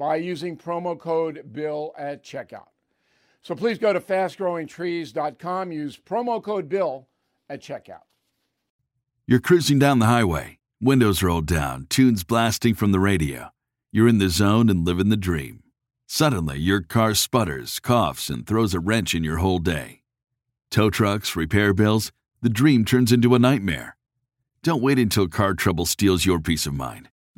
by using promo code BILL at checkout. So please go to fastgrowingtrees.com, use promo code BILL at checkout. You're cruising down the highway, windows rolled down, tunes blasting from the radio. You're in the zone and living the dream. Suddenly, your car sputters, coughs, and throws a wrench in your whole day. Tow trucks, repair bills, the dream turns into a nightmare. Don't wait until car trouble steals your peace of mind.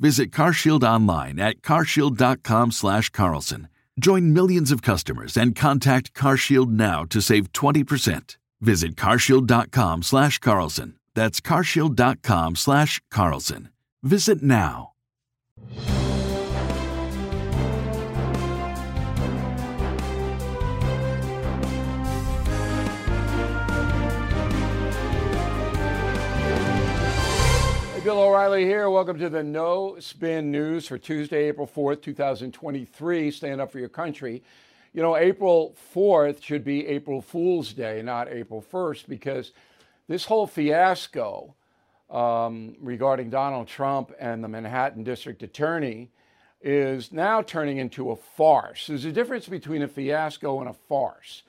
Visit CarShield online at carshield.com slash carlson. Join millions of customers and contact CarShield now to save 20%. Visit carshield.com slash carlson. That's carshield.com slash carlson. Visit now. Bill O'Reilly here. Welcome to the No Spin News for Tuesday, April 4th, 2023. Stand up for your country. You know, April 4th should be April Fool's Day, not April 1st, because this whole fiasco um, regarding Donald Trump and the Manhattan District Attorney is now turning into a farce. There's a difference between a fiasco and a farce.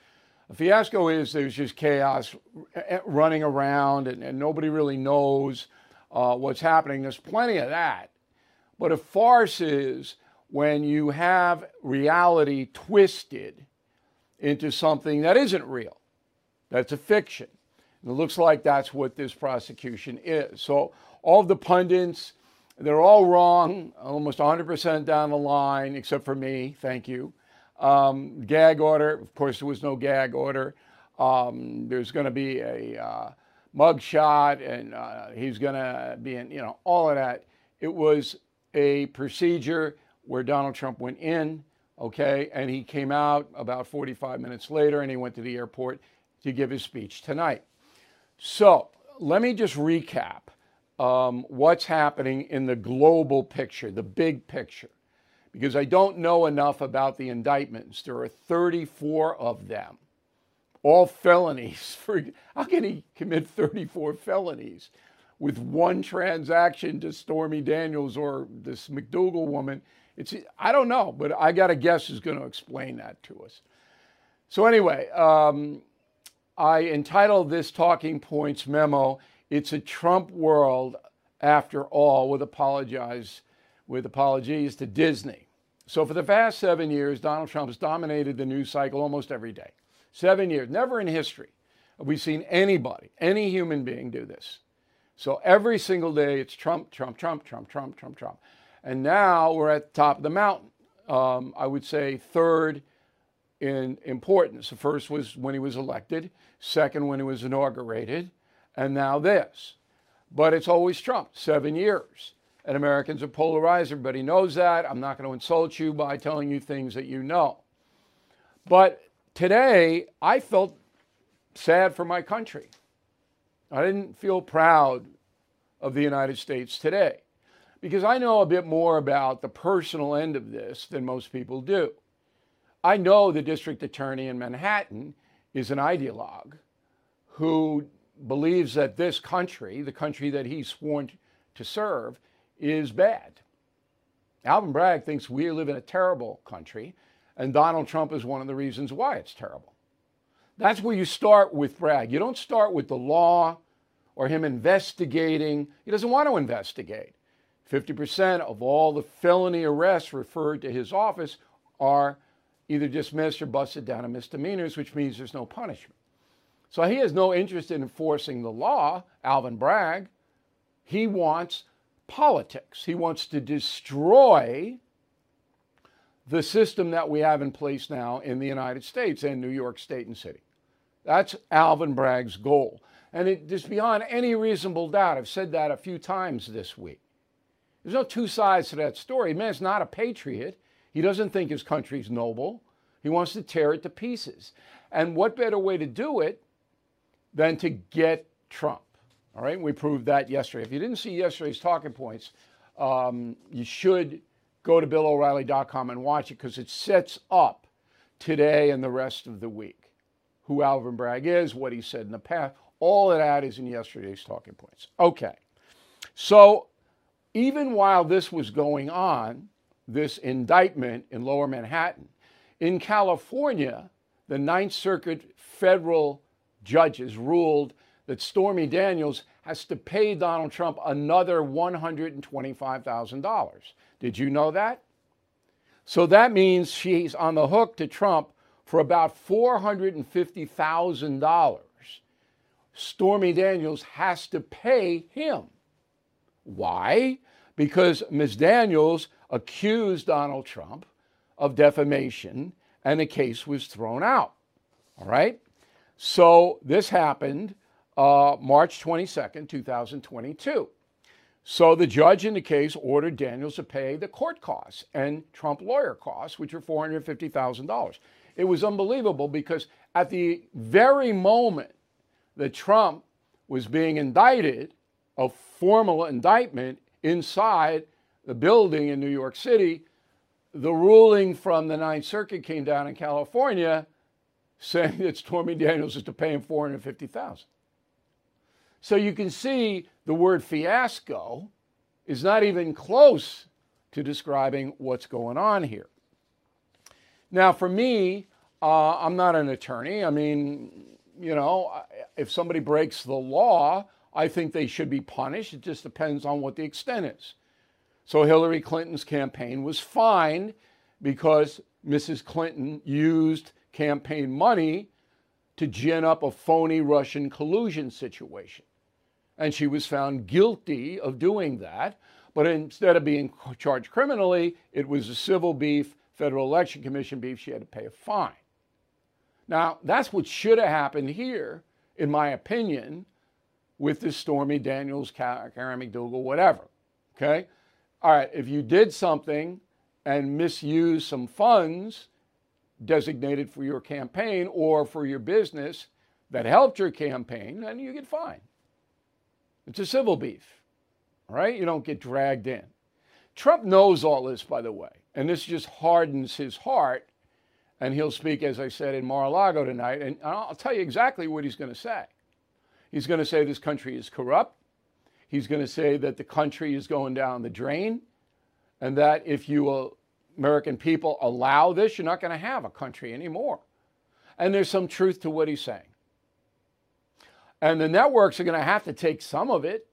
A fiasco is there's just chaos running around and, and nobody really knows uh, what's happening. There's plenty of that. But a farce is when you have reality twisted into something that isn't real, that's a fiction. And it looks like that's what this prosecution is. So all the pundits, they're all wrong, almost 100% down the line, except for me. Thank you. Um, gag order, of course, there was no gag order. Um, there's going to be a uh, mugshot and uh, he's going to be in, you know, all of that. It was a procedure where Donald Trump went in, okay, and he came out about 45 minutes later and he went to the airport to give his speech tonight. So let me just recap um, what's happening in the global picture, the big picture, because I don't know enough about the indictments. There are 34 of them all felonies. For, how can he commit 34 felonies with one transaction to Stormy Daniels or this McDougal woman? It's, I don't know, but I got a guess who's going to explain that to us. So, anyway, um, I entitled this Talking Points memo, It's a Trump World After All, with, apologize, with apologies to Disney. So, for the past seven years, Donald Trump has dominated the news cycle almost every day. Seven years. Never in history have we seen anybody, any human being do this. So every single day it's Trump, Trump, Trump, Trump, Trump, Trump, Trump. And now we're at the top of the mountain. Um, I would say third in importance. The first was when he was elected, second when he was inaugurated, and now this. But it's always Trump, seven years. And Americans are polarized. Everybody knows that. I'm not going to insult you by telling you things that you know. But today I felt sad for my country. I didn't feel proud of the United States today because I know a bit more about the personal end of this than most people do. I know the district attorney in Manhattan is an ideologue who believes that this country, the country that he's sworn to serve, is bad. Alvin Bragg thinks we live in a terrible country, and Donald Trump is one of the reasons why it's terrible. That's where you start with Bragg. You don't start with the law or him investigating. He doesn't want to investigate. 50% of all the felony arrests referred to his office are either dismissed or busted down to misdemeanors, which means there's no punishment. So he has no interest in enforcing the law, Alvin Bragg. He wants politics. He wants to destroy the system that we have in place now in the United States and New York State and City. That's Alvin Bragg's goal. And it is beyond any reasonable doubt. I've said that a few times this week. There's no two sides to that story. Man's not a patriot. He doesn't think his country's noble. He wants to tear it to pieces. And what better way to do it than to get Trump? All right, we proved that yesterday. If you didn't see yesterday's talking points, um, you should go to BillO'Reilly.com and watch it because it sets up today and the rest of the week. Who Alvin Bragg is, what he said in the past, all of that is in yesterday's talking points. Okay, so even while this was going on, this indictment in lower Manhattan, in California, the Ninth Circuit federal judges ruled that Stormy Daniels has to pay Donald Trump another $125,000. Did you know that? So that means she's on the hook to Trump for about $450,000. Stormy Daniels has to pay him. Why? Because Ms. Daniels accused Donald Trump of defamation and the case was thrown out. All right? So this happened uh, March 22nd, 2022. So the judge in the case ordered Daniels to pay the court costs and Trump lawyer costs, which are $450,000. It was unbelievable because at the very moment that Trump was being indicted, a formal indictment inside the building in New York City, the ruling from the Ninth Circuit came down in California saying that Stormy Daniels is to pay him 450000 So you can see the word fiasco is not even close to describing what's going on here. Now, for me, uh, I'm not an attorney. I mean, you know, if somebody breaks the law, I think they should be punished. It just depends on what the extent is. So Hillary Clinton's campaign was fined because Mrs. Clinton used campaign money to gin up a phony Russian collusion situation. And she was found guilty of doing that. But instead of being charged criminally, it was a civil beef, Federal Election Commission beef. She had to pay a fine. Now, that's what should have happened here, in my opinion, with this Stormy Daniels, Karen McDougal, whatever. Okay? all right, if you did something and misused some funds designated for your campaign or for your business that helped your campaign, then you get fined. It's a civil beef, right? You don't get dragged in. Trump knows all this, by the way, and this just hardens his heart. And he'll speak, as I said, in Mar a Lago tonight. And I'll tell you exactly what he's going to say. He's going to say this country is corrupt. He's going to say that the country is going down the drain and that if you uh, American people allow this, you're not going to have a country anymore. And there's some truth to what he's saying. And the networks are going to have to take some of it,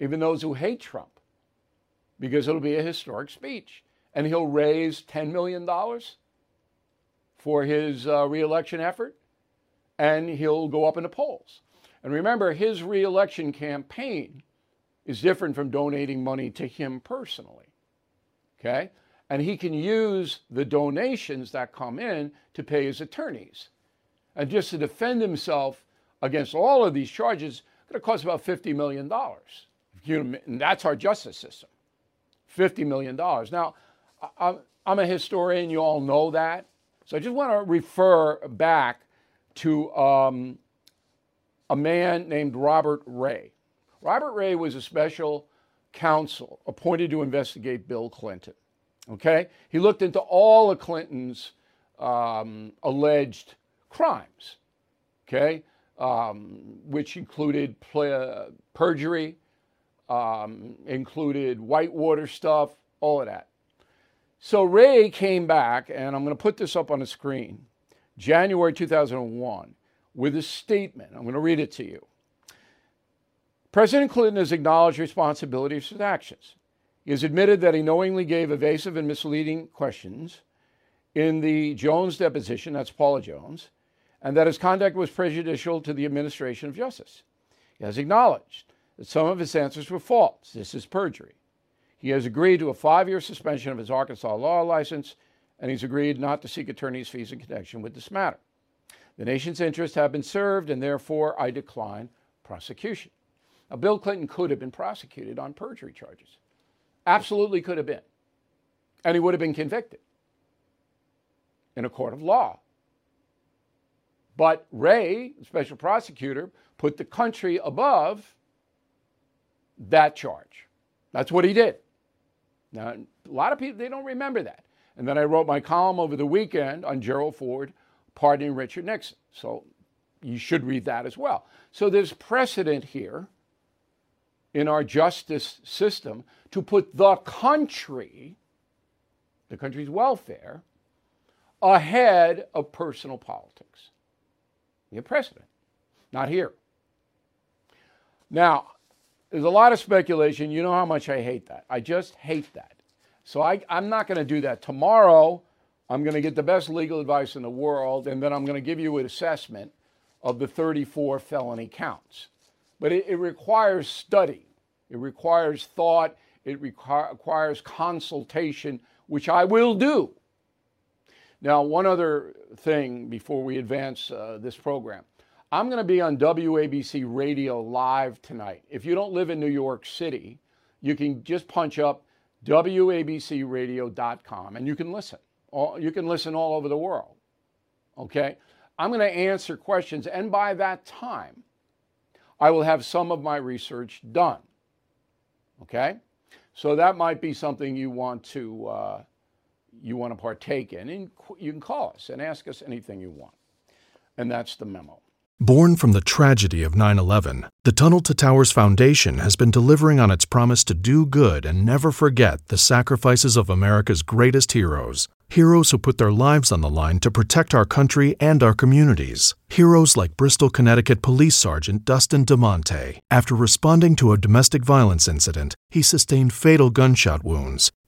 even those who hate Trump, because it'll be a historic speech. And he'll raise $10 million for his uh, reelection effort, and he'll go up in the polls. And remember, his reelection campaign is different from donating money to him personally. Okay? And he can use the donations that come in to pay his attorneys. And just to defend himself against all of these charges, going to cost about $50 million. And that's our justice system $50 million. Now, I'm a historian, you all know that. So I just want to refer back to um, a man named Robert Ray. Robert Ray was a special counsel appointed to investigate Bill Clinton. Okay? He looked into all of Clinton's um, alleged crimes, okay, um, which included perjury, um, included whitewater stuff, all of that. So Ray came back, and I'm going to put this up on the screen, January 2001, with a statement. I'm going to read it to you. President Clinton has acknowledged responsibility for his actions. He has admitted that he knowingly gave evasive and misleading questions in the Jones deposition, that's Paula Jones, and that his conduct was prejudicial to the administration of justice. He has acknowledged that some of his answers were false. This is perjury. He has agreed to a five year suspension of his Arkansas law license, and he's agreed not to seek attorney's fees in connection with this matter. The nation's interests have been served, and therefore I decline prosecution. Now, Bill Clinton could have been prosecuted on perjury charges. Absolutely could have been. And he would have been convicted in a court of law. But Ray, the special prosecutor, put the country above that charge. That's what he did. Now, a lot of people, they don't remember that. And then I wrote my column over the weekend on Gerald Ford pardoning Richard Nixon. So you should read that as well. So there's precedent here in our justice system to put the country, the country's welfare, ahead of personal politics. You have precedent. Not here. Now, there's a lot of speculation. You know how much I hate that. I just hate that. So I, I'm not going to do that. Tomorrow, I'm going to get the best legal advice in the world, and then I'm going to give you an assessment of the 34 felony counts. But it, it requires study, it requires thought, it require, requires consultation, which I will do. Now, one other thing before we advance uh, this program. I'm going to be on WABC Radio live tonight. If you don't live in New York City, you can just punch up WABCradio.com and you can listen. You can listen all over the world. Okay? I'm going to answer questions, and by that time, I will have some of my research done. Okay? So that might be something you want to uh, you want to partake in, and you can call us and ask us anything you want. And that's the memo. Born from the tragedy of 9 11, the Tunnel to Towers Foundation has been delivering on its promise to do good and never forget the sacrifices of America's greatest heroes. Heroes who put their lives on the line to protect our country and our communities. Heroes like Bristol, Connecticut Police Sergeant Dustin DeMonte. After responding to a domestic violence incident, he sustained fatal gunshot wounds.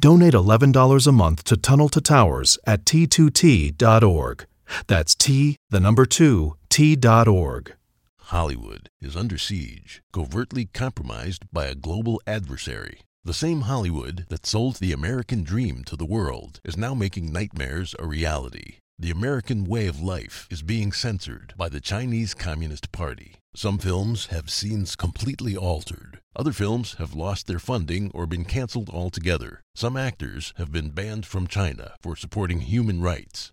Donate $11 a month to Tunnel to Towers at t2t.org. That's T, the number 2, T.org. Hollywood is under siege, covertly compromised by a global adversary. The same Hollywood that sold the American dream to the world is now making nightmares a reality. The American way of life is being censored by the Chinese Communist Party. Some films have scenes completely altered. Other films have lost their funding or been canceled altogether. Some actors have been banned from China for supporting human rights.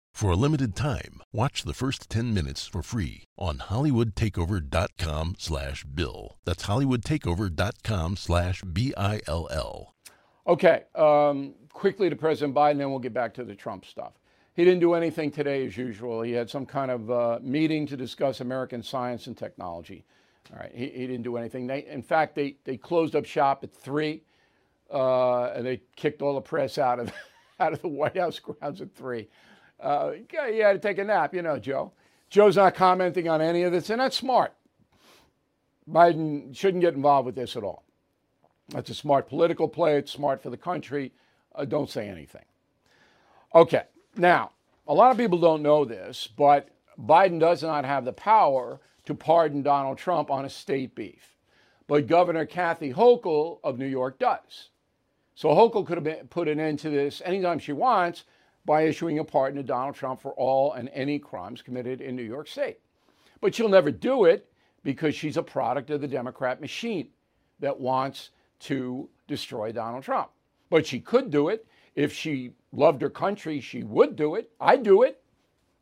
For a limited time, watch the first 10 minutes for free on hollywoodtakeover.com slash bill. That's hollywoodtakeover.com slash B-I-L-L. Okay, um, quickly to President Biden, then we'll get back to the Trump stuff. He didn't do anything today as usual. He had some kind of uh, meeting to discuss American science and technology. All right, he, he didn't do anything. They, in fact, they, they closed up shop at 3, uh, and they kicked all the press out of, out of the White House grounds at 3. Uh, had to take a nap, you know, Joe. Joe's not commenting on any of this, and that's smart. Biden shouldn't get involved with this at all. That's a smart political play. It's smart for the country. Uh, don't say anything. Okay, now, a lot of people don't know this, but Biden does not have the power to pardon Donald Trump on a state beef. But Governor Kathy Hochul of New York does. So Hochul could have been, put an end to this anytime she wants by issuing a pardon to Donald Trump for all and any crimes committed in New York State. But she'll never do it because she's a product of the Democrat machine that wants to destroy Donald Trump. But she could do it. If she loved her country, she would do it. I'd do it,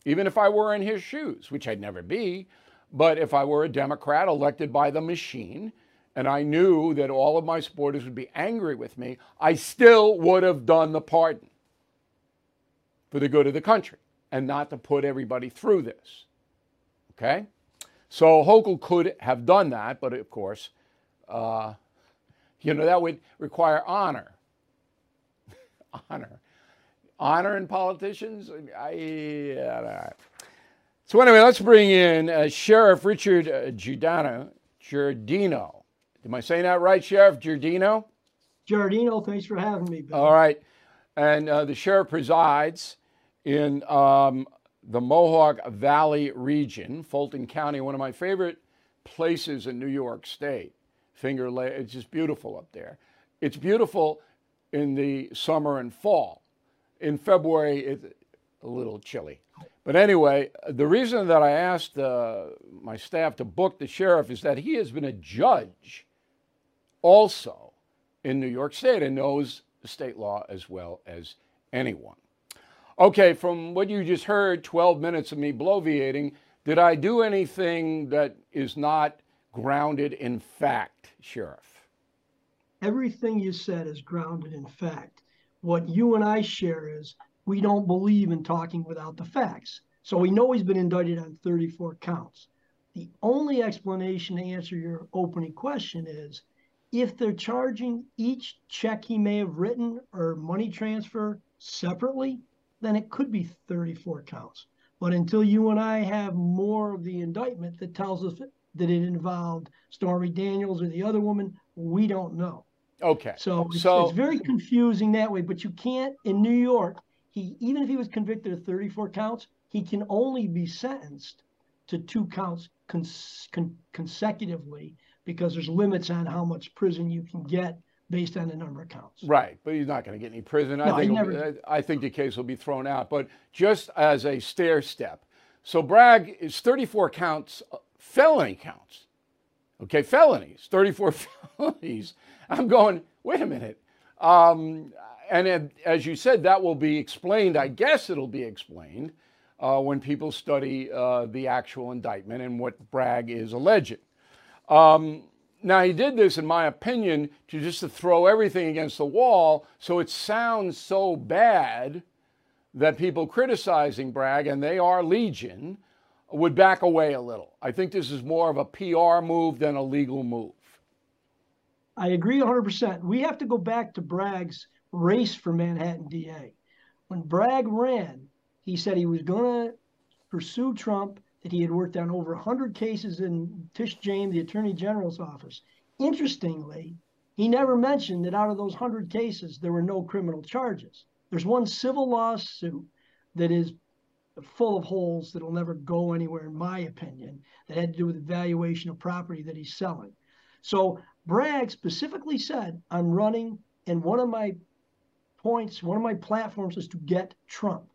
even if I were in his shoes, which I'd never be. But if I were a Democrat elected by the machine, and I knew that all of my supporters would be angry with me, I still would have done the pardon for the good of the country and not to put everybody through this. Okay? So Hochul could have done that, but of course, uh, you know, that would require honor. honor. Honor in politicians? I, yeah, so anyway, let's bring in uh, Sheriff Richard uh, Giordano. Giardino. Am I saying that right, Sheriff Giardino? Giardino, thanks for having me. Bill. All right. And uh, the sheriff presides in um, the Mohawk Valley region, Fulton County, one of my favorite places in New York State. Finger Lake, it's just beautiful up there. It's beautiful in the summer and fall. In February, it's a little chilly. But anyway, the reason that I asked uh, my staff to book the sheriff is that he has been a judge also in New York State and knows state law as well as anyone. Okay, from what you just heard, 12 minutes of me bloviating, did I do anything that is not grounded in fact, Sheriff? Everything you said is grounded in fact. What you and I share is we don't believe in talking without the facts. So we know he's been indicted on 34 counts. The only explanation to answer your opening question is if they're charging each check he may have written or money transfer separately, then it could be 34 counts. But until you and I have more of the indictment that tells us that it involved Stormy Daniels or the other woman, we don't know. Okay. So it's, so it's very confusing that way. But you can't in New York. He even if he was convicted of 34 counts, he can only be sentenced to two counts cons- con- consecutively because there's limits on how much prison you can get based on the number of counts. Right, but he's not going to get any prison. No, I think never... I think the case will be thrown out. But just as a stair step, so Bragg is 34 counts, uh, felony counts. Okay, felonies, 34 felonies. I'm going. Wait a minute. Um, and as you said, that will be explained. I guess it'll be explained uh, when people study uh, the actual indictment and what Bragg is alleging. Um, now he did this, in my opinion, to just to throw everything against the wall, so it sounds so bad that people criticizing Bragg, and they are legion, would back away a little. I think this is more of a PR move than a legal move. I agree 100%. We have to go back to Bragg's race for Manhattan DA. When Bragg ran, he said he was going to pursue Trump that he had worked on over 100 cases in Tish James, the Attorney General's office. Interestingly, he never mentioned that out of those 100 cases, there were no criminal charges. There's one civil lawsuit that is full of holes that'll never go anywhere, in my opinion, that had to do with the valuation of property that he's selling. So Bragg specifically said, I'm running, and one of my points, one of my platforms is to get Trump.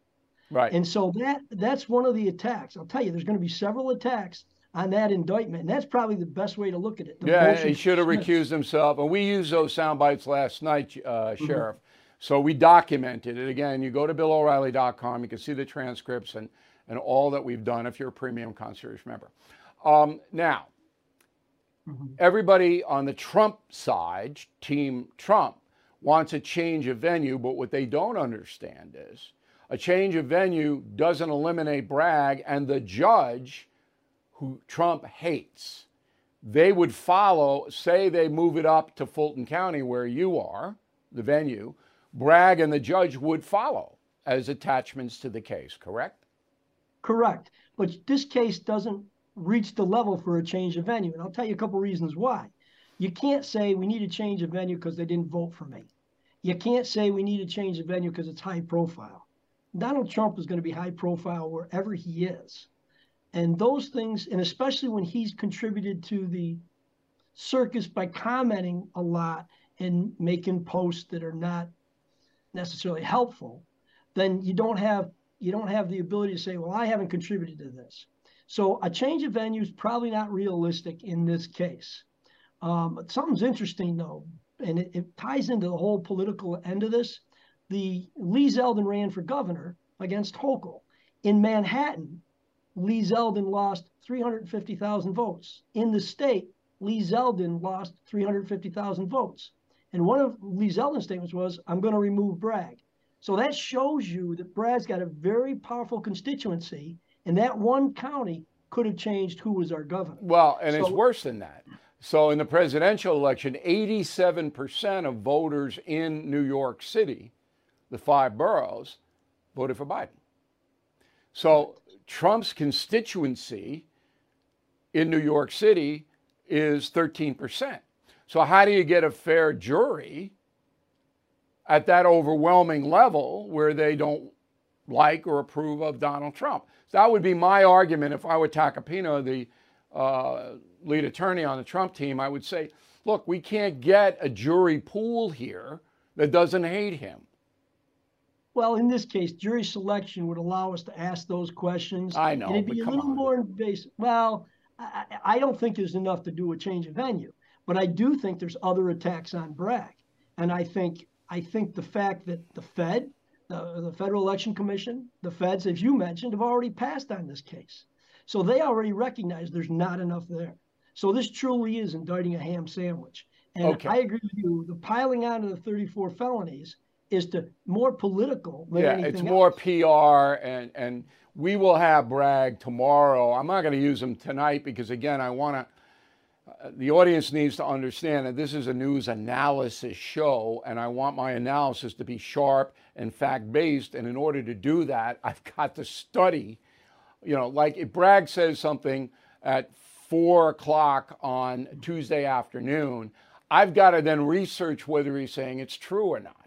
Right. And so that that's one of the attacks. I'll tell you, there's going to be several attacks on that indictment, and that's probably the best way to look at it. The yeah, he should have recused himself, and we used those sound bites last night, uh, mm-hmm. Sheriff. So we documented it. Again, you go to BillO'Reilly.com. You can see the transcripts and and all that we've done if you're a premium concierge member. Um, now, mm-hmm. everybody on the Trump side, Team Trump, wants a change of venue, but what they don't understand is a change of venue doesn't eliminate Bragg and the judge who Trump hates. They would follow, say they move it up to Fulton County where you are, the venue, Bragg and the judge would follow as attachments to the case, correct? Correct. But this case doesn't reach the level for a change of venue. And I'll tell you a couple reasons why. You can't say we need to change of venue because they didn't vote for me. You can't say we need to change the venue because it's high profile. Donald Trump is going to be high profile wherever he is. And those things, and especially when he's contributed to the circus by commenting a lot and making posts that are not necessarily helpful, then you don't have you don't have the ability to say, well, I haven't contributed to this. So a change of venue is probably not realistic in this case. Um, something's interesting though, and it, it, ties into the whole political end of this. The Lee Zeldin ran for governor against Hochul in Manhattan. Lee Zeldin lost 350,000 votes. In the state, Lee Zeldin lost 350,000 votes. And one of Lee Zeldin's statements was, I'm going to remove Bragg. So that shows you that Bragg's got a very powerful constituency, and that one county could have changed who was our governor. Well, and so, it's worse than that. So in the presidential election, 87% of voters in New York City, the five boroughs, voted for Biden. So Trump's constituency in New York City is 13%. So, how do you get a fair jury at that overwhelming level where they don't like or approve of Donald Trump? So that would be my argument if I were Tacopina, the uh, lead attorney on the Trump team. I would say, look, we can't get a jury pool here that doesn't hate him. Well, in this case, jury selection would allow us to ask those questions. I know. And it'd be a little on. more invasive. Well, I, I, don't think there's enough to do a change of venue, but I do think there's other attacks on Bragg. And I think I think the fact that the Fed, the, the Federal Election Commission, the Feds, as you mentioned, have already passed on this case. So they already recognize there's not enough there. So this truly is indicting a ham sandwich. And okay. I agree with you. The piling on of the 34 felonies is to more political than yeah, it's more else. PR and and we will have Bragg tomorrow. I'm not going to use him tonight because again, I want to. Uh, the audience needs to understand that this is a news analysis show, and I want my analysis to be sharp and fact based. And in order to do that, I've got to study. You know, like if Bragg says something at four o'clock on Tuesday afternoon, I've got to then research whether he's saying it's true or not.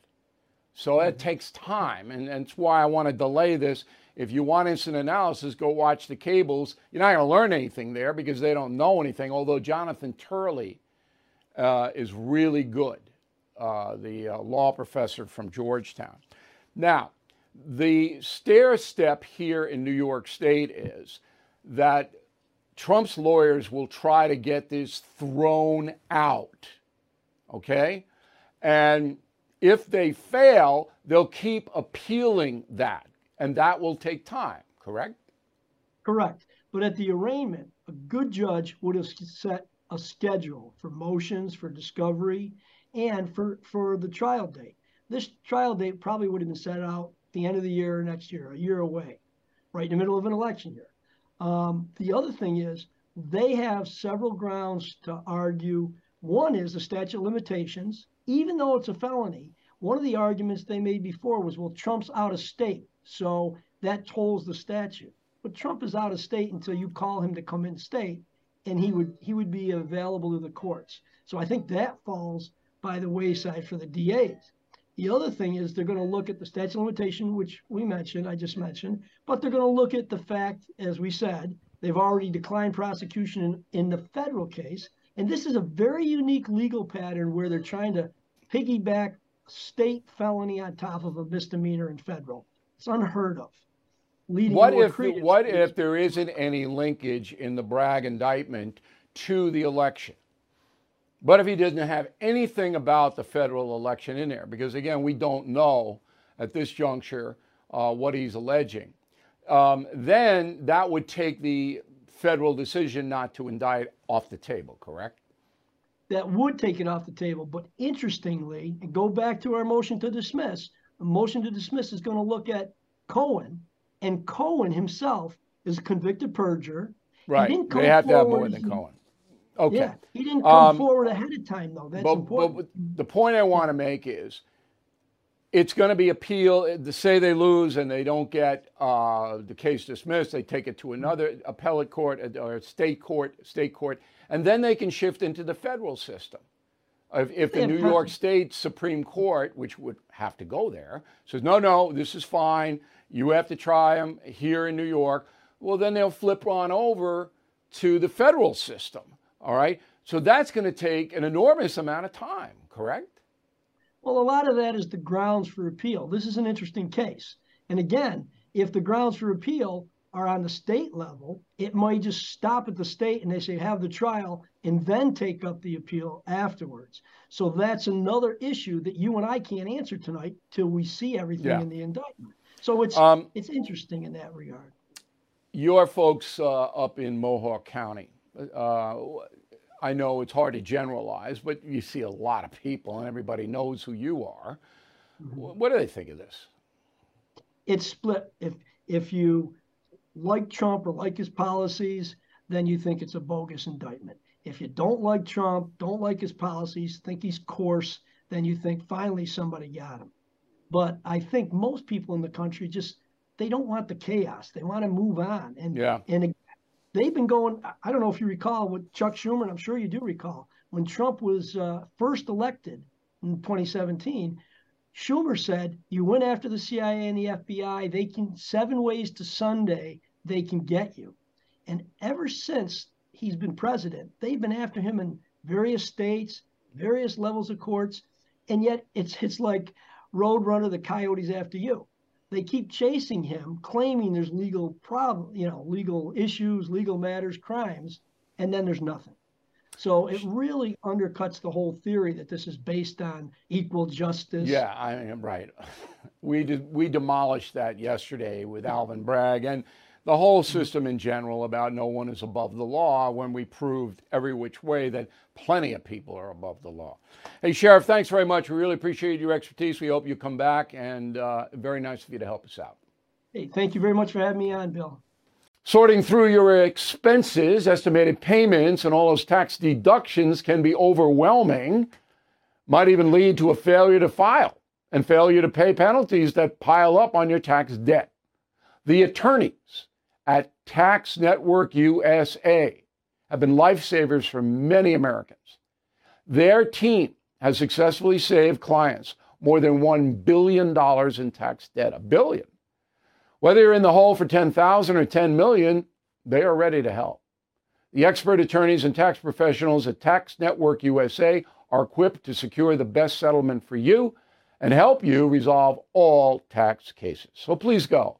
So it takes time, and that's why I want to delay this. If you want instant analysis, go watch the cables. You're not going to learn anything there because they don't know anything, although Jonathan Turley uh, is really good, uh, the uh, law professor from Georgetown. Now, the stair step here in New York State is that Trump's lawyers will try to get this thrown out. Okay? And if they fail, they'll keep appealing that, and that will take time, correct? Correct. But at the arraignment, a good judge would have set a schedule for motions, for discovery, and for, for the trial date. This trial date probably would have been set out the end of the year or next year, a year away, right in the middle of an election year. Um, the other thing is they have several grounds to argue. One is the statute of limitations even though it's a felony, one of the arguments they made before was, well, Trump's out of state, so that tolls the statute. But Trump is out of state until you call him to come in state, and he would he would be available to the courts. So I think that falls by the wayside for the DAs. The other thing is they're going to look at the statute of limitation, which we mentioned, I just mentioned, but they're going to look at the fact, as we said, they've already declined prosecution in, in the federal case. And this is a very unique legal pattern where they're trying to piggyback state felony on top of a misdemeanor in federal. It's unheard of. what if what if there isn't any linkage in the Bragg indictment to the election? What if he doesn't have anything about the federal election in there? Because again, we don't know at this juncture uh, what he's alleging. Um, then that would take the federal decision not to indict off the table, correct? that would take it off the table. But interestingly, and go back to our motion to dismiss, a motion to dismiss is going to look at Cohen, and Cohen himself is a convicted perjurer. Right. They have to have more than Cohen. Okay. Yeah, he didn't come um, forward ahead of time, though. That's but, important. But the point I want to make is it's going to be appeal. Say they lose and they don't get uh, the case dismissed, they take it to another appellate court uh, or state court, state court, and then they can shift into the federal system. If, if the New York State Supreme Court, which would have to go there, says no, no, this is fine, you have to try them here in New York. Well, then they'll flip on over to the federal system. All right. So that's going to take an enormous amount of time, correct? Well, a lot of that is the grounds for appeal. This is an interesting case. And again, if the grounds for appeal are on the state level, it might just stop at the state and they say have the trial and then take up the appeal afterwards. So that's another issue that you and I can't answer tonight till we see everything yeah. in the indictment. So it's um, it's interesting in that regard. Your folks uh, up in Mohawk County, uh, I know it's hard to generalize, but you see a lot of people and everybody knows who you are. Mm-hmm. What do they think of this? It's split. If if you like Trump or like his policies, then you think it's a bogus indictment. If you don't like Trump, don't like his policies, think he's coarse, then you think finally somebody got him. But I think most people in the country just they don't want the chaos. They want to move on. And yeah. and they've been going. I don't know if you recall with Chuck Schumer, and I'm sure you do recall when Trump was uh, first elected in 2017. Schumer said, "You went after the CIA and the FBI. They can seven ways to Sunday. They can get you." And ever since he's been president, they've been after him in various states, various levels of courts, and yet it's it's like Roadrunner, the coyotes after you they keep chasing him, claiming there's legal problem, you know, legal issues, legal matters, crimes, and then there's nothing. So it really undercuts the whole theory that this is based on equal justice. Yeah, I am right. We did, we demolished that yesterday with Alvin Bragg and the whole system in general about no one is above the law when we proved every which way that plenty of people are above the law. Hey, Sheriff, thanks very much. We really appreciate your expertise. We hope you come back, and uh, very nice of you to help us out. Hey, thank you very much for having me on, Bill. Sorting through your expenses, estimated payments, and all those tax deductions can be overwhelming, might even lead to a failure to file and failure to pay penalties that pile up on your tax debt. The attorneys at Tax Network USA have been lifesavers for many Americans. Their team has successfully saved clients more than $1 billion in tax debt. A billion. Whether you're in the hole for 10,000 or 10 million, they are ready to help. The expert attorneys and tax professionals at Tax Network USA are equipped to secure the best settlement for you and help you resolve all tax cases. So please go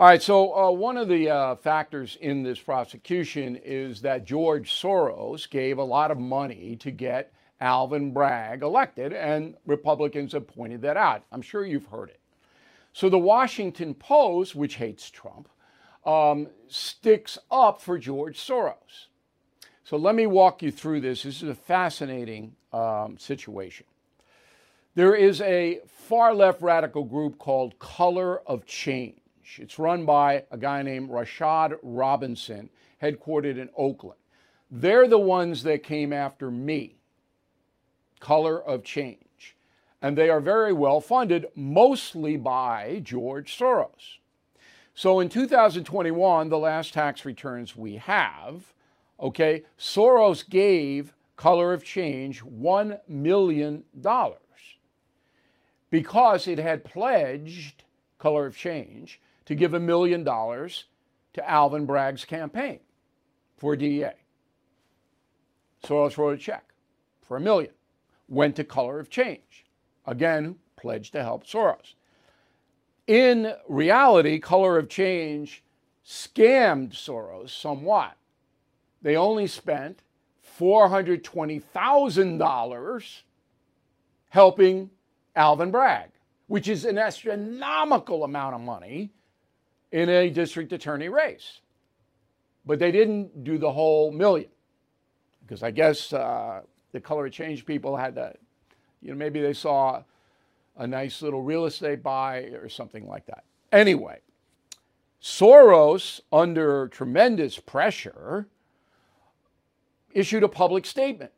All right, so uh, one of the uh, factors in this prosecution is that George Soros gave a lot of money to get Alvin Bragg elected, and Republicans have pointed that out. I'm sure you've heard it. So the Washington Post, which hates Trump, um, sticks up for George Soros. So let me walk you through this. This is a fascinating um, situation. There is a far left radical group called Color of Change It's run by a guy named Rashad Robinson, headquartered in Oakland. They're the ones that came after me. Color of Change. And they are very well funded, mostly by George Soros. So in 2021, the last tax returns we have, okay, Soros gave Color of Change $1 million because it had pledged Color of Change to give a million dollars to Alvin Bragg's campaign for DEA. Soros wrote a check for a million, went to Color of Change, again, pledged to help Soros. In reality, Color of Change scammed Soros somewhat. They only spent $420,000 helping Alvin Bragg, which is an astronomical amount of money in a district attorney race. But they didn't do the whole million because I guess uh, the color change people had that, you know, maybe they saw a nice little real estate buy or something like that. Anyway, Soros, under tremendous pressure, issued a public statement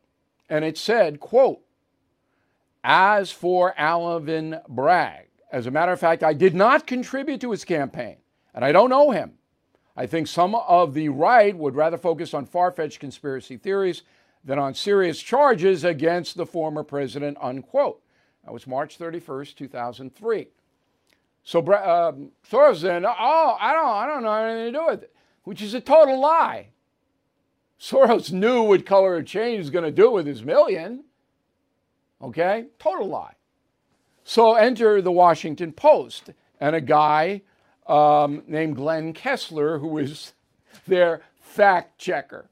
and it said, quote, as for Alvin Bragg, as a matter of fact, I did not contribute to his campaign, and I don't know him. I think some of the right would rather focus on far fetched conspiracy theories than on serious charges against the former president, unquote. That was March 31st, 2003. So uh, Soros then, oh, I don't, I don't know anything to do with it, which is a total lie. Soros knew what color of change was going to do with his million. Okay? Total lie. So enter the Washington Post and a guy um, named Glenn Kessler, who is their fact checker.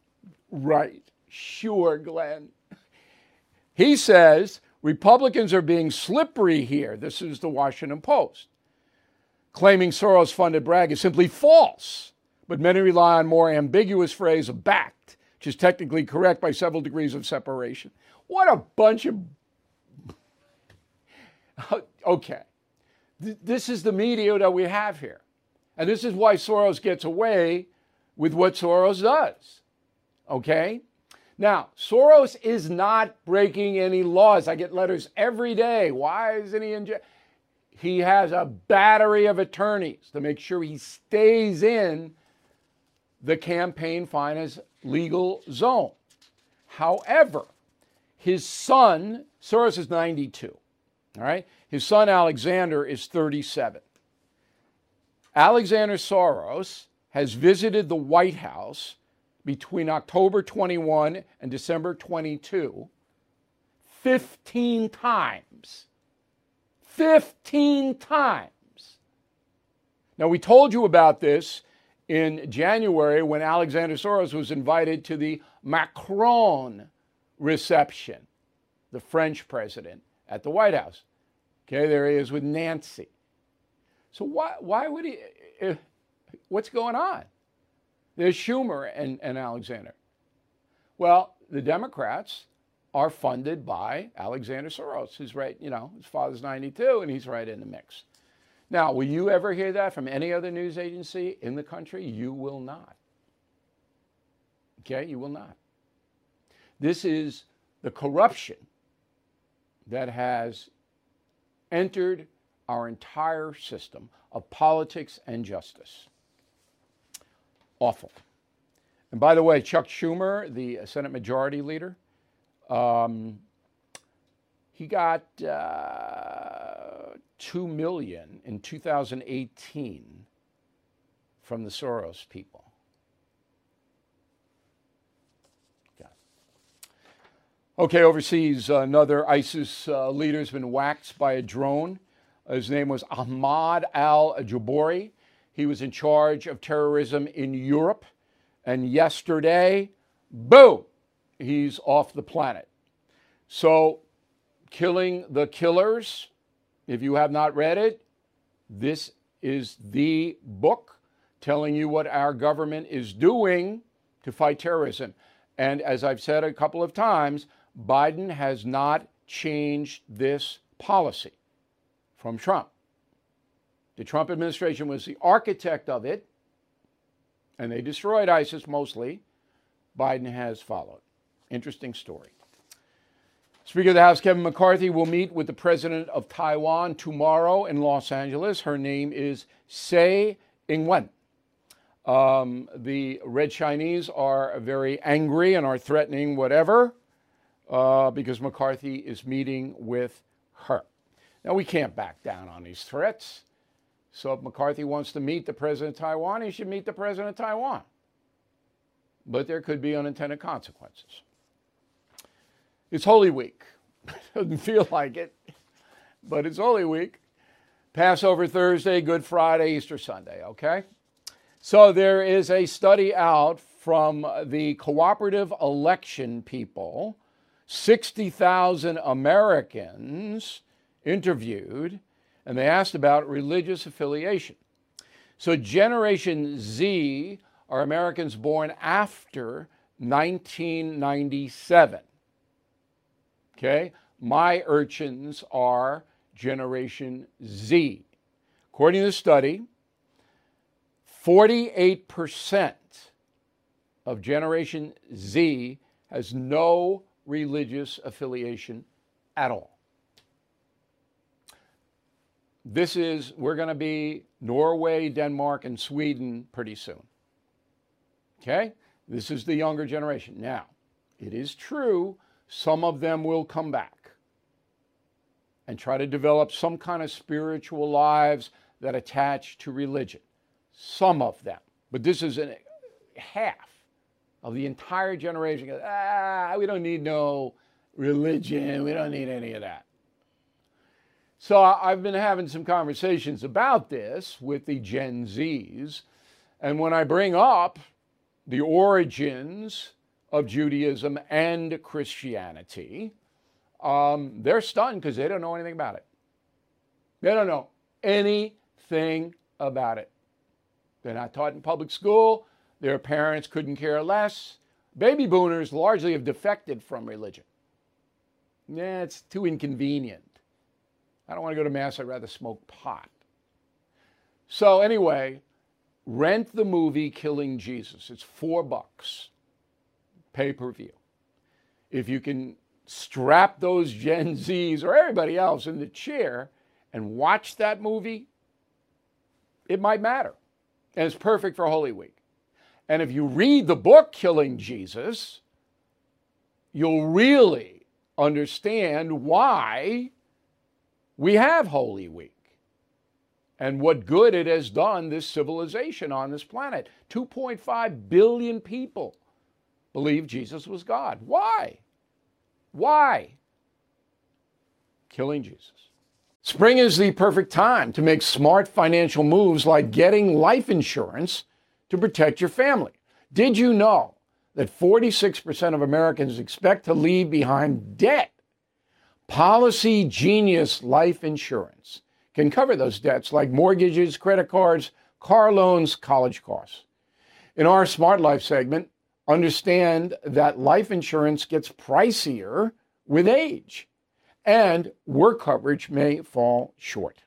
Right. Sure, Glenn. He says Republicans are being slippery here. This is the Washington Post. Claiming Soros funded Bragg is simply false, but many rely on more ambiguous phrase of backed, which is technically correct by several degrees of separation. What a bunch of okay. Th- this is the media that we have here. And this is why Soros gets away with what Soros does. Okay? Now, Soros is not breaking any laws. I get letters every day. Why isn't he in jail? He has a battery of attorneys to make sure he stays in the campaign finance legal zone. However, his son, Soros is 92. All right? His son Alexander is 37. Alexander Soros has visited the White House between October 21 and December 22 15 times. 15 times. Now, we told you about this in January when Alexander Soros was invited to the Macron reception, the French president at the White House. Okay, there he is with Nancy. So why, why would he? Uh, what's going on? There's Schumer and, and Alexander. Well, the Democrats are funded by Alexander Soros, who's right, you know, his father's 92 and he's right in the mix. Now, will you ever hear that from any other news agency in the country? You will not. Okay, you will not. This is the corruption that has entered our entire system of politics and justice. Awful. And by the way, Chuck Schumer, the Senate Majority Leader, um, he got uh, two million in 2018 from the Soros people. Okay, overseas, another ISIS uh, leader has been waxed by a drone. His name was Ahmad al Jabouri. He was in charge of terrorism in Europe. And yesterday, boom, he's off the planet. So, Killing the Killers, if you have not read it, this is the book telling you what our government is doing to fight terrorism. And as I've said a couple of times, Biden has not changed this policy from Trump. The Trump administration was the architect of it, and they destroyed ISIS mostly. Biden has followed. Interesting story. Speaker of the House Kevin McCarthy will meet with the president of Taiwan tomorrow in Los Angeles. Her name is Tsai Ing-wen. Um, the Red Chinese are very angry and are threatening whatever uh, because McCarthy is meeting with her. Now, we can't back down on these threats. So, if McCarthy wants to meet the president of Taiwan, he should meet the president of Taiwan. But there could be unintended consequences. It's Holy Week. Doesn't feel like it, but it's Holy Week. Passover Thursday, Good Friday, Easter Sunday, okay? So there is a study out from the cooperative election people, 60,000 Americans interviewed, and they asked about religious affiliation. So, Generation Z are Americans born after 1997. Okay? My urchins are Generation Z. According to the study, 48% of Generation Z has no religious affiliation at all. This is, we're going to be Norway, Denmark, and Sweden pretty soon. Okay? This is the younger generation. Now, it is true, some of them will come back and try to develop some kind of spiritual lives that attach to religion some of them, but this is a half of the entire generation. Goes, ah, we don't need no religion. We don't need any of that. So I've been having some conversations about this with the Gen Zs. And when I bring up the origins of Judaism and Christianity, um, they're stunned because they don't know anything about it. They don't know anything about it. They're not taught in public school. Their parents couldn't care less. Baby boomers largely have defected from religion. Yeah, it's too inconvenient. I don't want to go to Mass, I'd rather smoke pot. So, anyway, rent the movie Killing Jesus. It's four bucks, pay per view. If you can strap those Gen Zs or everybody else in the chair and watch that movie, it might matter and it's perfect for Holy Week. And if you read the book Killing Jesus, you'll really understand why we have Holy Week and what good it has done this civilization on this planet. 2.5 billion people believe Jesus was God. Why? Why? Killing Jesus. Spring is the perfect time to make smart financial moves like getting life insurance to protect your family. Did you know that 46% of Americans expect to leave behind debt? Policygenius Life Insurance can cover those debts like mortgages, credit cards, car loans, college costs. In our Smart Life segment, understand that life insurance gets pricier with age and work coverage may fall short.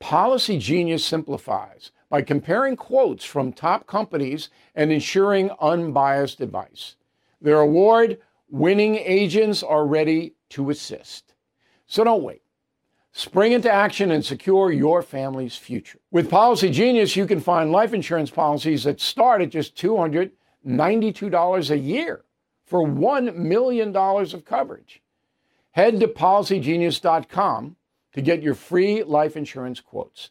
Policygenius simplifies by comparing quotes from top companies and ensuring unbiased advice. Their award winning agents are ready to assist. So don't wait. Spring into action and secure your family's future. With Policygenius, you can find life insurance policies that start at just $292 a year for $1 million of coverage. Head to policygenius.com to get your free life insurance quotes.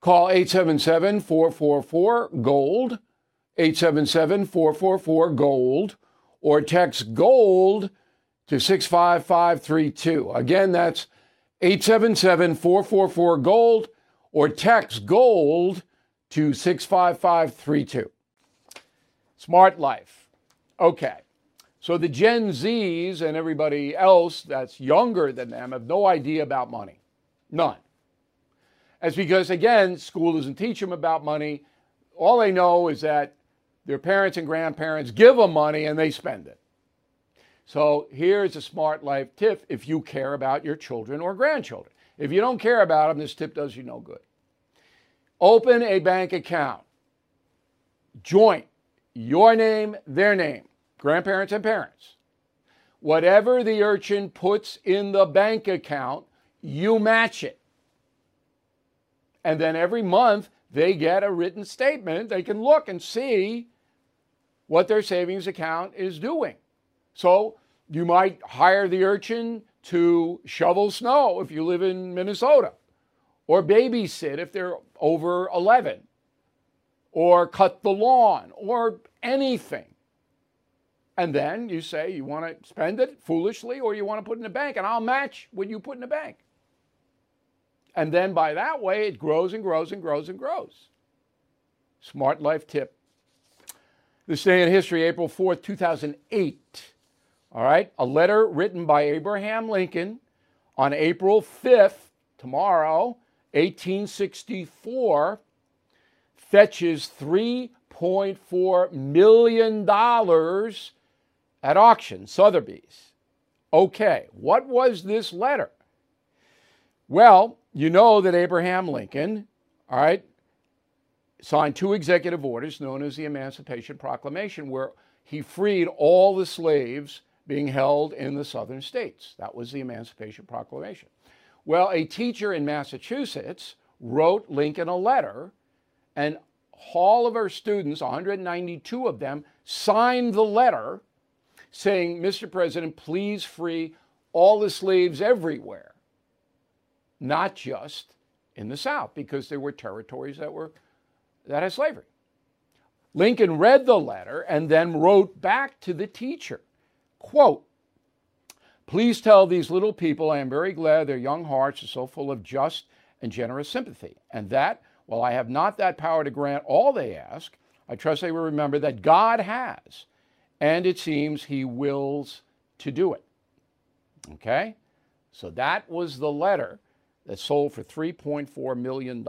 Call 877 444 GOLD, 877 444 GOLD, or text GOLD to 65532. Again, that's 877 444 GOLD, or text GOLD to 65532. Smart Life. Okay. So the Gen Zs and everybody else that's younger than them have no idea about money. None. That's because, again, school doesn't teach them about money. All they know is that their parents and grandparents give them money and they spend it. So here's a smart life tip if you care about your children or grandchildren. If you don't care about them, this tip does you no good. Open a bank account. Joint your name, their name, grandparents and parents. Whatever the urchin puts in the bank account, you match it. And then every month they get a written statement. They can look and see what their savings account is doing. So you might hire the urchin to shovel snow if you live in Minnesota, or babysit if they're over 11, or cut the lawn, or anything. And then you say you want to spend it foolishly or you want to put it in the bank, and I'll match what you put in the bank. And then by that way, it grows and grows and grows and grows. Smart life tip. This day in history, April 4th, 2008. All right, a letter written by Abraham Lincoln on April 5th, tomorrow, 1864, fetches $3.4 million at auction, Sotheby's. Okay, what was this letter? Well, you know that Abraham Lincoln, all right, signed two executive orders known as the Emancipation Proclamation, where he freed all the slaves being held in the southern states. That was the Emancipation Proclamation. Well, a teacher in Massachusetts wrote Lincoln a letter, and all of her students, 192 of them, signed the letter saying, Mr. President, please free all the slaves everywhere not just in the South, because there were territories that were that had slavery. Lincoln read the letter and then wrote back to the teacher, quote, Please tell these little people I am very glad their young hearts are so full of just and generous sympathy, and that, while I have not that power to grant all they ask, I trust they will remember that God has, and it seems He wills to do it. Okay? So that was the letter that sold for $3.4 million.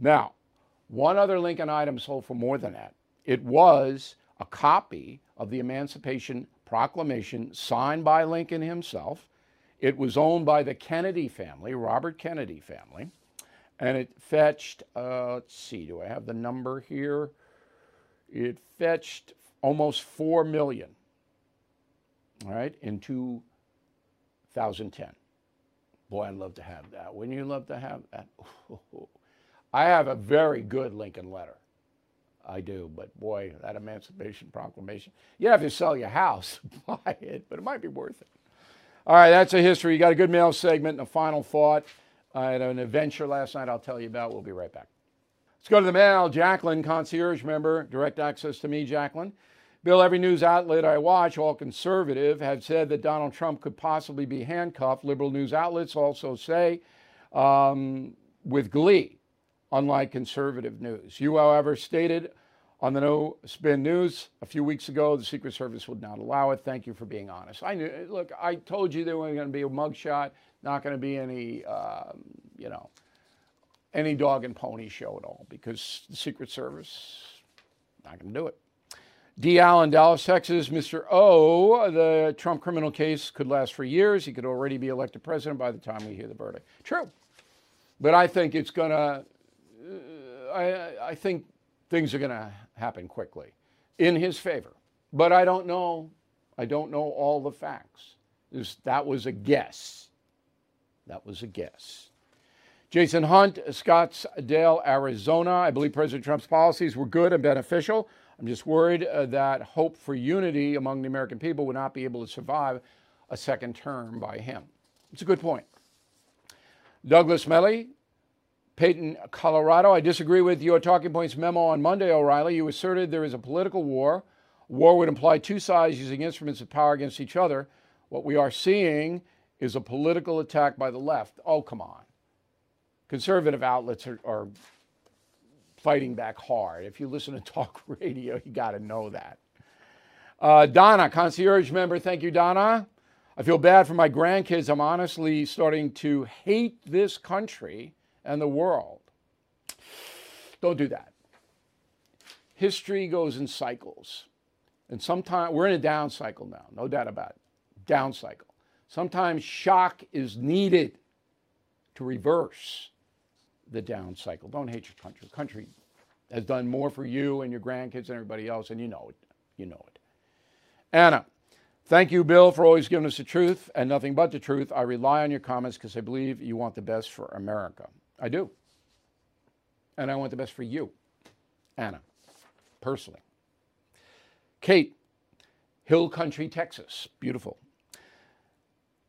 Now, one other Lincoln item sold for more than that. It was a copy of the Emancipation Proclamation signed by Lincoln himself. It was owned by the Kennedy family, Robert Kennedy family, and it fetched, uh, let's see, do I have the number here? It fetched almost 4 million, all right, in 2010. Boy, I'd love to have that. Wouldn't you love to have that? I have a very good Lincoln letter. I do, but boy, that Emancipation Proclamation. You have to sell your house buy it, but it might be worth it. All right, that's a history. You got a good mail segment and a final thought. Uh, I had an adventure last night I'll tell you about. We'll be right back. Let's go to the mail. Jacqueline, concierge member, direct access to me, Jacqueline. Bill, every news outlet I watch, all conservative, have said that Donald Trump could possibly be handcuffed. Liberal news outlets also say um, with glee, unlike conservative news. You, however, stated on the No Spin News a few weeks ago the Secret Service would not allow it. Thank you for being honest. I knew, look, I told you there wasn't going to be a mugshot, not going to be any, um, you know, any dog and pony show at all because the Secret Service not going to do it. D. Allen, Dallas, Texas. Mr. O, the Trump criminal case could last for years. He could already be elected president by the time we hear the verdict. True. But I think it's going to, uh, I, I think things are going to happen quickly in his favor. But I don't know. I don't know all the facts. that was a guess. That was a guess. Jason Hunt, Scottsdale, Arizona. I believe President Trump's policies were good and beneficial. I'm just worried uh, that hope for unity among the American people would not be able to survive a second term by him. It's a good point. Douglas Melly, Peyton, Colorado. I disagree with your talking points memo on Monday, O'Reilly. You asserted there is a political war. War would imply two sides using instruments of power against each other. What we are seeing is a political attack by the left. Oh, come on conservative outlets are, are fighting back hard. If you listen to talk radio, you got to know that. Uh, Donna, concierge member, thank you, Donna. I feel bad for my grandkids. I'm honestly starting to hate this country and the world. Don't do that. History goes in cycles. And sometimes we're in a down cycle now, no doubt about it. Down cycle. Sometimes shock is needed to reverse the down cycle. Don't hate your country. Your country has done more for you and your grandkids and everybody else, and you know it. You know it. Anna, thank you, Bill, for always giving us the truth and nothing but the truth. I rely on your comments because I believe you want the best for America. I do. And I want the best for you, Anna, personally. Kate, Hill Country, Texas. Beautiful.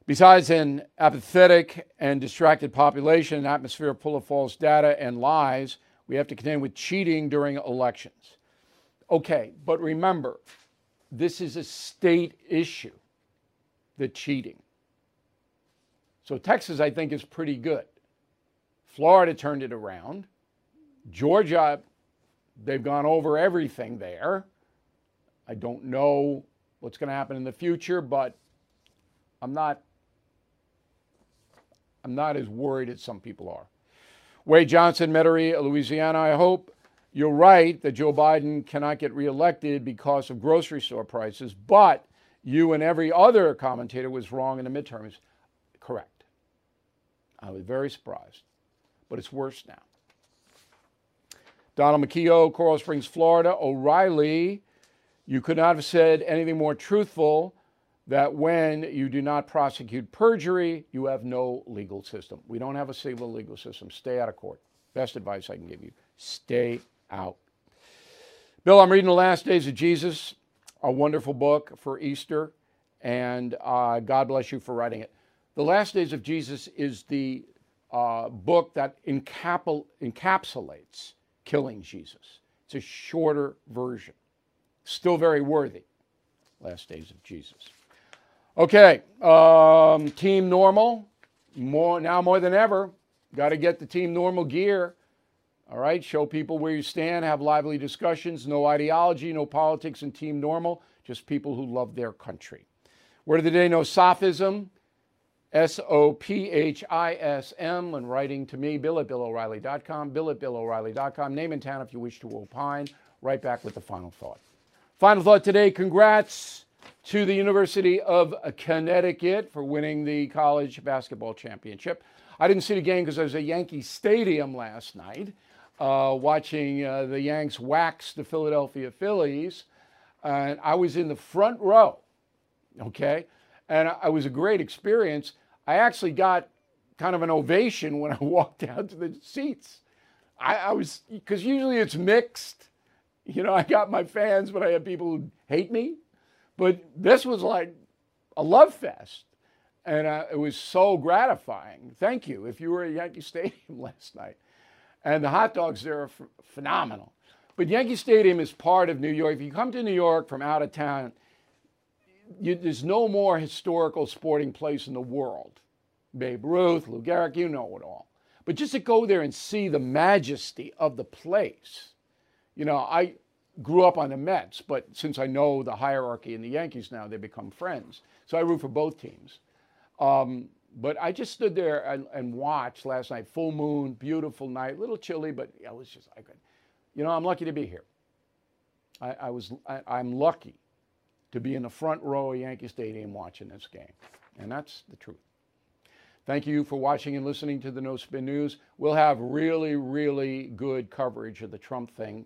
Besides an apathetic and distracted population, an atmosphere full of false data and lies, we have to contend with cheating during elections. Okay, but remember, this is a state issue, the cheating. So Texas, I think, is pretty good. Florida turned it around. Georgia, they've gone over everything there. I don't know what's going to happen in the future, but I'm not I'm not as worried as some people are. Wade Johnson, Metairie, Louisiana. I hope you're right that Joe Biden cannot get reelected because of grocery store prices, but you and every other commentator was wrong in the midterms. Correct. I was very surprised, but it's worse now. Donald McKeo, Coral Springs, Florida. O'Reilly, you could not have said anything more truthful that when you do not prosecute perjury, you have no legal system. We don't have a civil legal system. Stay out of court. Best advice I can give you stay out. Bill, I'm reading The Last Days of Jesus, a wonderful book for Easter, and uh, God bless you for writing it. The Last Days of Jesus is the uh, book that encapul- encapsulates killing Jesus. It's a shorter version, still very worthy. Last Days of Jesus. Okay, um, team normal, more now more than ever. Got to get the team normal gear. All right, show people where you stand, have lively discussions, no ideology, no politics in team normal, just people who love their country. Word of the day, no sophism, S O P H I S M, when writing to me, bill at BillOReilly.com, bill at BillOReilly.com. Name and town if you wish to opine. Right back with the final thought. Final thought today congrats to the University of Connecticut for winning the college basketball championship. I didn't see the game because I was at Yankee Stadium last night uh, watching uh, the Yanks wax the Philadelphia Phillies. And I was in the front row, okay? And it was a great experience. I actually got kind of an ovation when I walked down to the seats. I, I was, because usually it's mixed. You know, I got my fans, but I have people who hate me but this was like a love fest. And uh, it was so gratifying. Thank you. If you were at Yankee Stadium last night, and the hot dogs there are phenomenal. But Yankee Stadium is part of New York. If you come to New York from out of town, you, there's no more historical sporting place in the world. Babe Ruth, Lou Gehrig, you know it all. But just to go there and see the majesty of the place, you know, I grew up on the Mets, but since I know the hierarchy in the Yankees now, they become friends. So I root for both teams. Um, but I just stood there and, and, watched last night. Full moon, beautiful night, a little chilly, but it was just I could, you know, I'm lucky to be here. I, I was I, I'm lucky to be in the front row of Yankee Stadium watching this game, and that's the truth. Thank you for watching and listening to the No Spin News. We'll have really, really good coverage of the Trump thing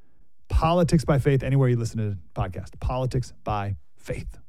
Politics by faith, anywhere you listen to the podcast. Politics by faith.